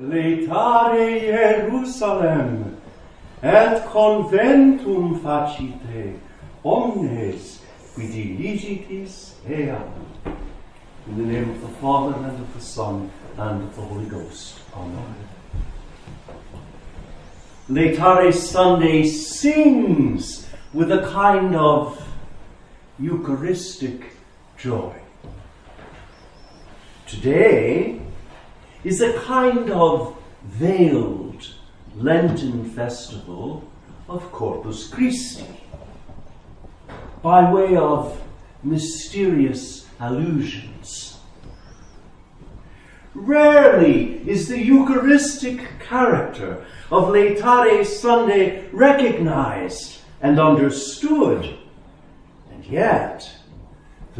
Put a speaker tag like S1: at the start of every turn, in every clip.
S1: Laetare Jerusalem, et conventum facite, omnes qui diligitis eam. In the name of the Father, and of the Son, and of the Holy Ghost. Amen. Laetare Sunday sings with a kind of Eucharistic joy. Today is a kind of veiled Lenten festival of Corpus Christi by way of mysterious allusions. Rarely is the Eucharistic character of Laetare Sunday recognized and understood. And yet,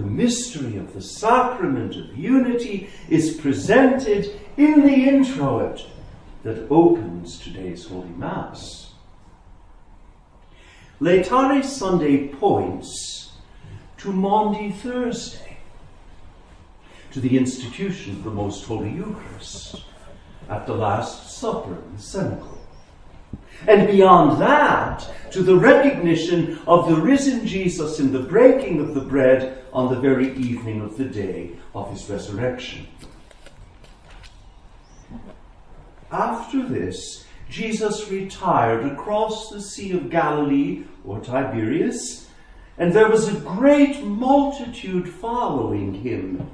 S1: the mystery of the sacrament of unity is presented in the introit that opens today's Holy Mass. Laetare Sunday points to Maundy Thursday, to the institution of the Most Holy Eucharist at the Last Supper in the cenacle. And beyond that, to the recognition of the risen Jesus in the breaking of the bread on the very evening of the day of his resurrection. After this, Jesus retired across the Sea of Galilee or Tiberias, and there was a great multitude following him.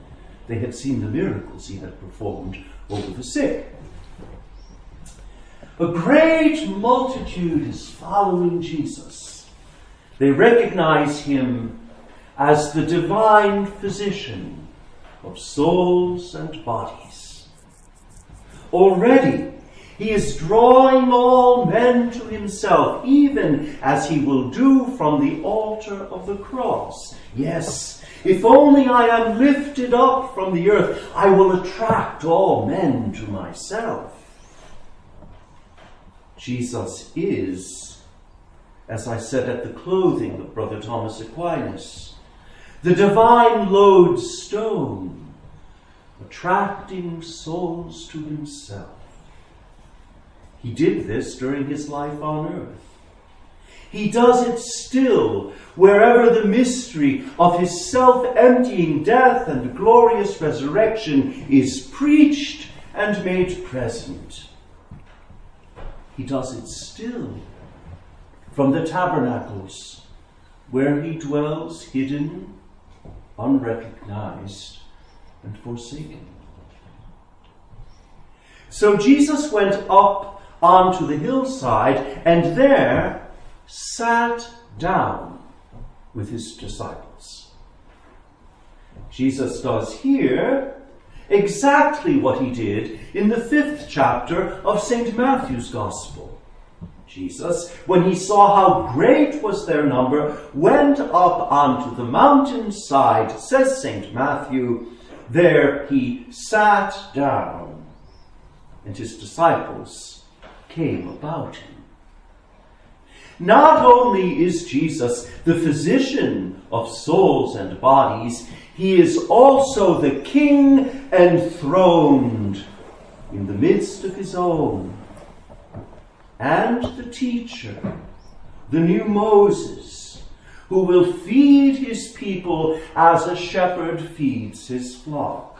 S1: They had seen the miracles he had performed over the sick. A great multitude is following Jesus. They recognize him as the divine physician of souls and bodies. Already, he is drawing all men to himself, even as he will do from the altar of the cross. Yes, if only I am lifted up from the earth, I will attract all men to myself. Jesus is, as I said at the clothing of Brother Thomas Aquinas, the divine lodestone, attracting souls to himself. He did this during his life on earth. He does it still wherever the mystery of his self emptying death and glorious resurrection is preached and made present. He does it still from the tabernacles where he dwells hidden, unrecognized, and forsaken. So Jesus went up onto the hillside and there sat down with his disciples. Jesus does here exactly what he did in the fifth chapter of St. Matthew's Gospel. Jesus, when he saw how great was their number, went up onto the mountainside, says St. Matthew. There he sat down, and his disciples came about him. Not only is Jesus the physician of souls and bodies, he is also the king enthroned in the midst of his own, and the teacher, the new Moses, who will feed his people as a shepherd feeds his flock.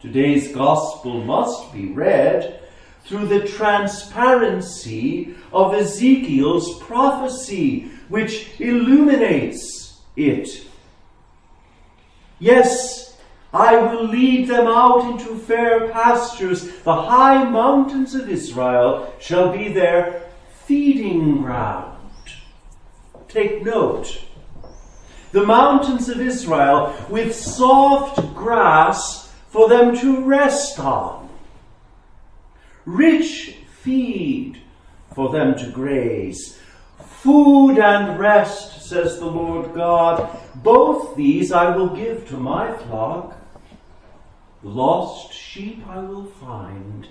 S1: Today's gospel must be read through the transparency of Ezekiel's prophecy, which illuminates it Yes, I will lead them out into fair pastures. The high mountains of Israel shall be their feeding ground. Take note. The mountains of Israel with soft grass for them to rest on. Rich feed for them to graze. Food and rest, says the Lord God, both these I will give to my flock. Lost sheep I will find,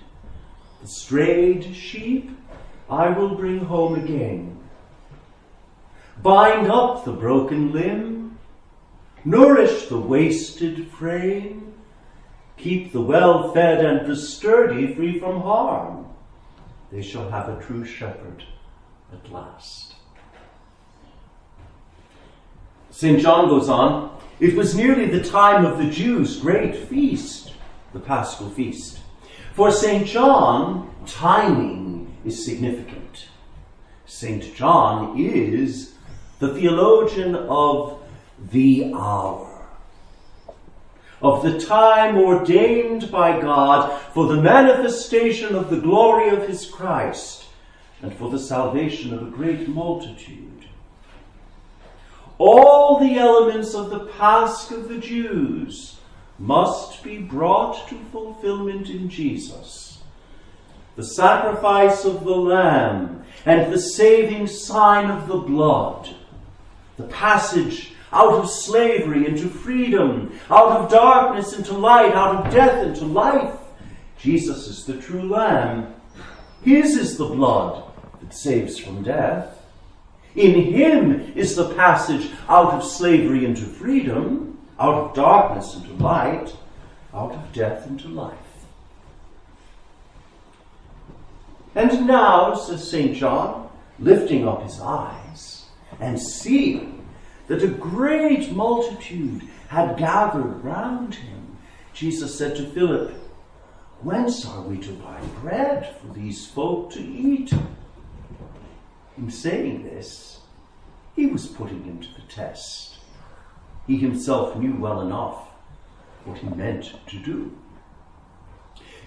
S1: the strayed sheep I will bring home again. Bind up the broken limb, nourish the wasted frame, keep the well fed and the sturdy free from harm. They shall have a true shepherd at last. St. John goes on, it was nearly the time of the Jews' great feast, the Paschal feast. For St. John, timing is significant. St. John is the theologian of the hour of the time ordained by God for the manifestation of the glory of his Christ and for the salvation of a great multitude. All the elements of the Pasch of the Jews must be brought to fulfillment in Jesus. The sacrifice of the Lamb and the saving sign of the blood, the passage out of slavery into freedom, out of darkness into light, out of death into life. Jesus is the true Lamb. His is the blood that saves from death. In Him is the passage out of slavery into freedom, out of darkness into light, out of death into life. And now, says St. John, lifting up his eyes and seeing that a great multitude had gathered round him. Jesus said to Philip, Whence are we to buy bread for these folk to eat? In saying this, he was putting him to the test. He himself knew well enough what he meant to do.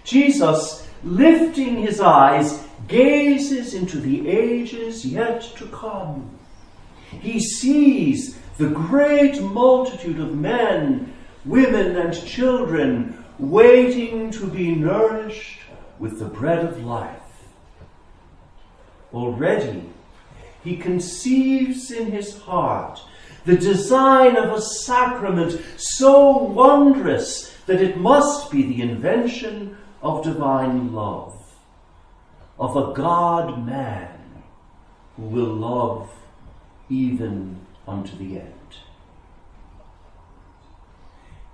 S1: Jesus, lifting his eyes, gazes into the ages yet to come he sees the great multitude of men, women, and children waiting to be nourished with the bread of life. Already, he conceives in his heart the design of a sacrament so wondrous that it must be the invention of divine love, of a God man who will love even unto the end.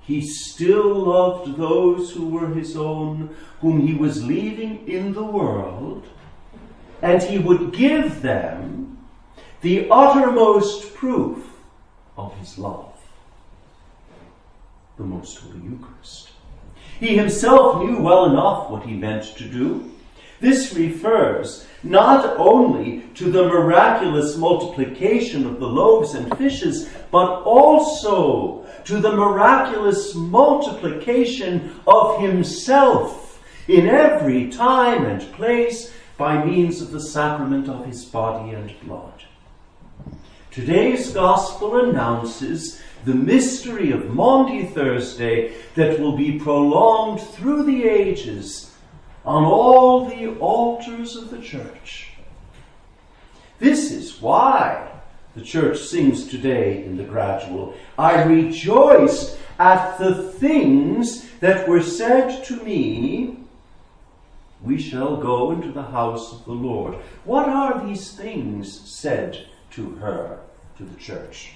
S1: He still loved those who were his own, whom he was leaving in the world, and he would give them the uttermost proof of his love the Most Holy Eucharist. He himself knew well enough what he meant to do. This refers not only to the miraculous multiplication of the loaves and fishes, but also to the miraculous multiplication of himself in every time and place by means of the sacrament of his body and blood. Today's gospel announces the mystery of Maundy Thursday that will be prolonged through the ages on all the altars of the church. This is why the church sings today in the gradual, I rejoiced at the things that were said to me, we shall go into the house of the Lord. What are these things said to her, to the church?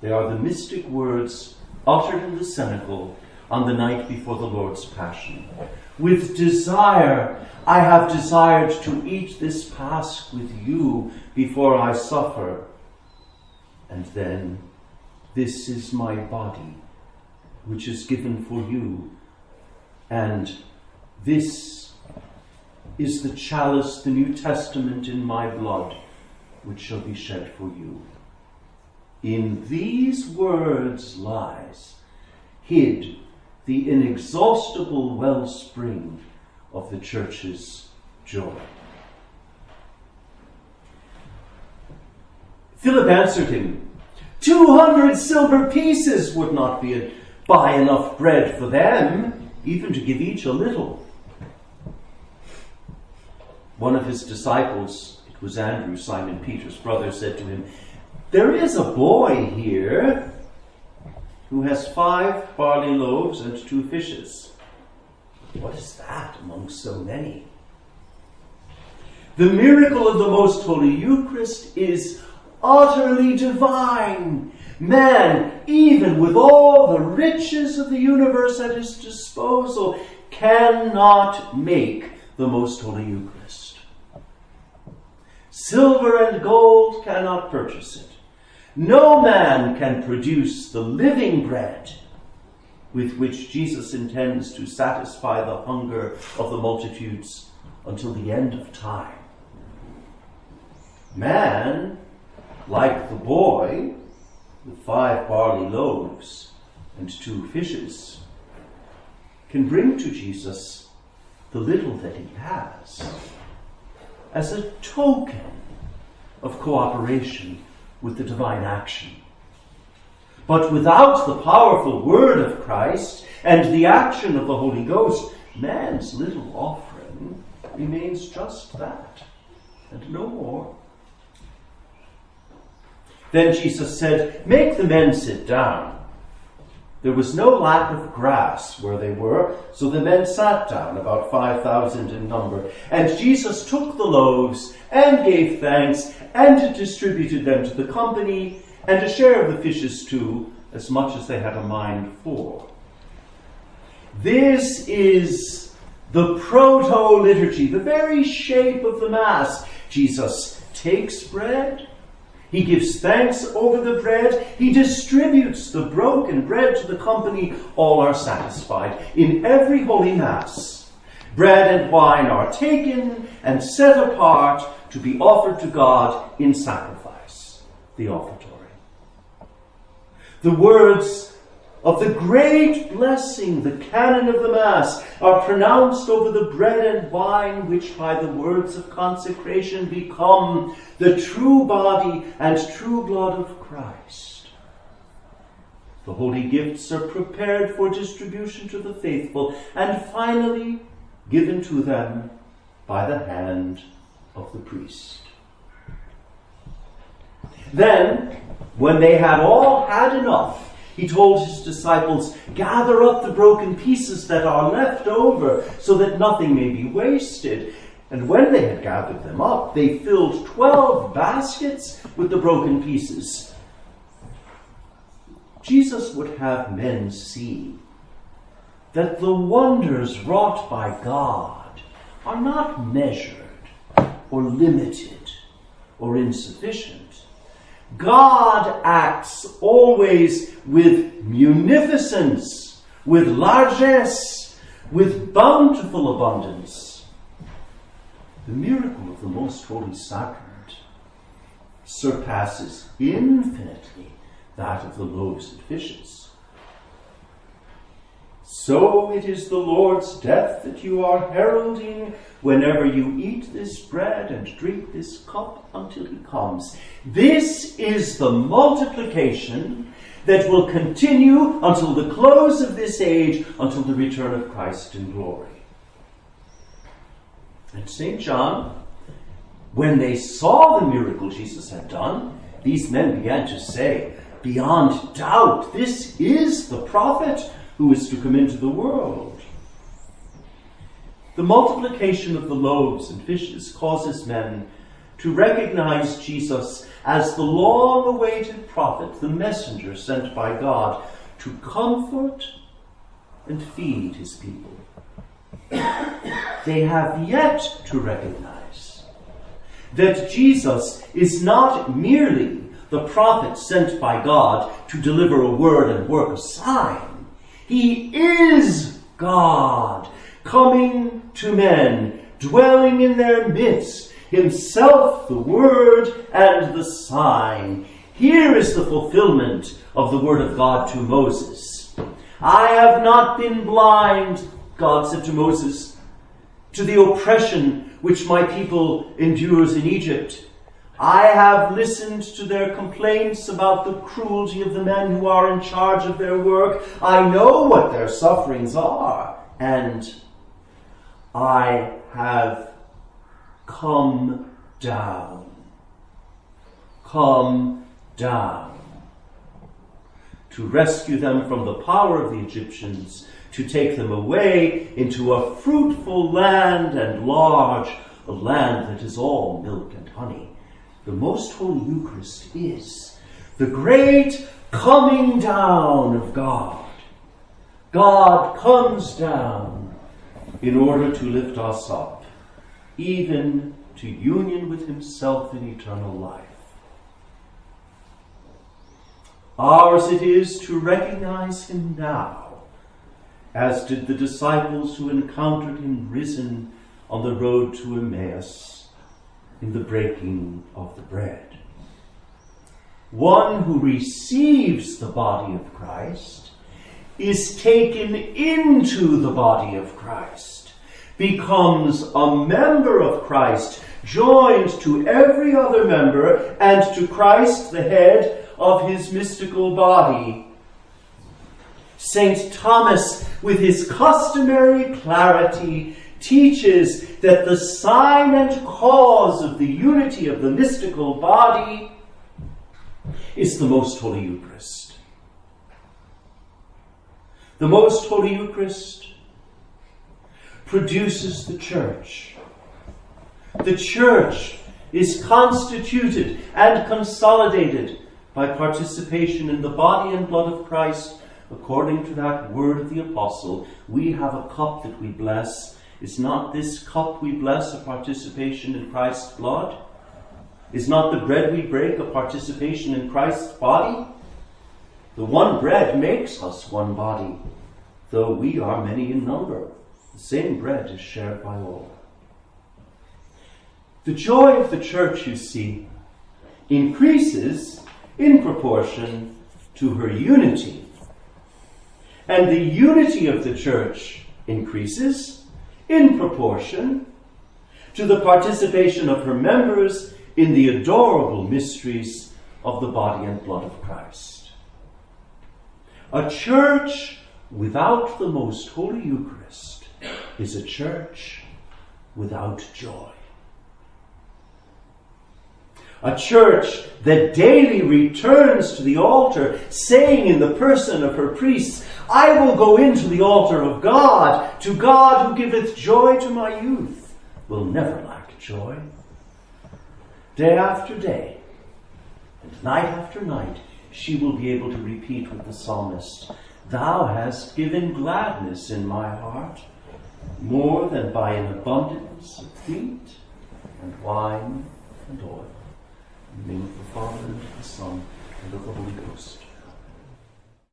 S1: They are the mystic words uttered in the cenacle on the night before the Lord's Passion. With desire, I have desired to eat this Pasch with you before I suffer. And then, this is my body, which is given for you. And this is the chalice, the New Testament in my blood, which shall be shed for you. In these words lies hid the inexhaustible wellspring of the church's joy. Philip answered him, Two hundred silver pieces would not be buy enough bread for them, even to give each a little. One of his disciples, was Andrew, Simon Peter's brother, said to him, There is a boy here who has five barley loaves and two fishes. What is that among so many? The miracle of the Most Holy Eucharist is utterly divine. Man, even with all the riches of the universe at his disposal, cannot make the most holy Eucharist. Silver and gold cannot purchase it. No man can produce the living bread with which Jesus intends to satisfy the hunger of the multitudes until the end of time. Man, like the boy with five barley loaves and two fishes, can bring to Jesus the little that he has as a token of cooperation with the divine action. But without the powerful word of Christ and the action of the Holy Ghost, man's little offering remains just that and no more. Then Jesus said, Make the men sit down. There was no lack of grass where they were, so the men sat down, about 5,000 in number. And Jesus took the loaves and gave thanks and distributed them to the company, and a share of the fishes too, as much as they had a mind for. This is the proto liturgy, the very shape of the Mass. Jesus takes bread he gives thanks over the bread. He distributes the broken bread to the company. All are satisfied. In every Holy Mass, bread and wine are taken and set apart to be offered to God in sacrifice, the offertory. The words of the great blessing, the canon of the Mass, are pronounced over the bread and wine, which by the words of consecration become the true body and true blood of Christ. The holy gifts are prepared for distribution to the faithful and finally given to them by the hand of the priest. Then, when they had all had enough, he told his disciples, Gather up the broken pieces that are left over, so that nothing may be wasted. And when they had gathered them up, they filled twelve baskets with the broken pieces. Jesus would have men see that the wonders wrought by God are not measured or limited or insufficient God acts always with munificence, with largesse, with bountiful abundance. The miracle of the Most Holy Sacrament surpasses infinitely that of the loaves and fishes. So it is the Lord's death that you are heralding whenever you eat this bread and drink this cup until he comes. This is the multiplication that will continue until the close of this age, until the return of Christ in glory. And St. John, when they saw the miracle Jesus had done, these men began to say, beyond doubt, this is the prophet who is to come into the world. The multiplication of the loaves and fishes causes men to recognize Jesus as the long awaited prophet, the messenger sent by God to comfort and feed his people. they have yet to recognize that Jesus is not merely the prophet sent by God to deliver a word and work a sign he is God, coming to men, dwelling in their midst, himself the Word and the sign. Here is the fulfillment of the Word of God to Moses. I have not been blind, God said to Moses, to the oppression which my people endures in Egypt. I have listened to their complaints about the cruelty of the men who are in charge of their work. I know what their sufferings are, and I have come down. Come down. To rescue them from the power of the Egyptians, to take them away into a fruitful land and large, a land that is all milk and honey the Most Holy Eucharist is the great coming down of God. God comes down in order to lift us up, even to union with Himself in eternal life. Ours it is to recognize Him now, as did the disciples who encountered Him risen on the road to Emmaus in the breaking of the bread. One who receives the body of Christ is taken into the body of Christ, becomes a member of Christ, joined to every other member, and to Christ, the head of his mystical body. St. Thomas, with his customary clarity, teaches that the sign and cause of the unity of the mystical body is the Most Holy Eucharist. The Most Holy Eucharist produces the church. The church is constituted and consolidated by participation in the body and blood of Christ according to that word of the apostle. We have a cup that we bless. Is not this cup we bless a participation in Christ's blood? Is not the bread we break a participation in Christ's body? The one bread makes us one body, though we are many in number. The same bread is shared by all. The joy of the church, you see, increases in proportion to her unity. And the unity of the church increases in proportion to the participation of her members in the adorable mysteries of the body and blood of Christ. A church without the most holy Eucharist is a church without joy. A church that daily returns to the altar, saying in the person of her priests, I will go into the altar of God, to God who giveth joy to my youth, will never lack joy day after day, and night after night, she will be able to repeat with the psalmist, Thou hast given gladness in my heart, more than by an abundance of wheat and wine and oil. In the name of the Father, the Son, and of the Holy Ghost.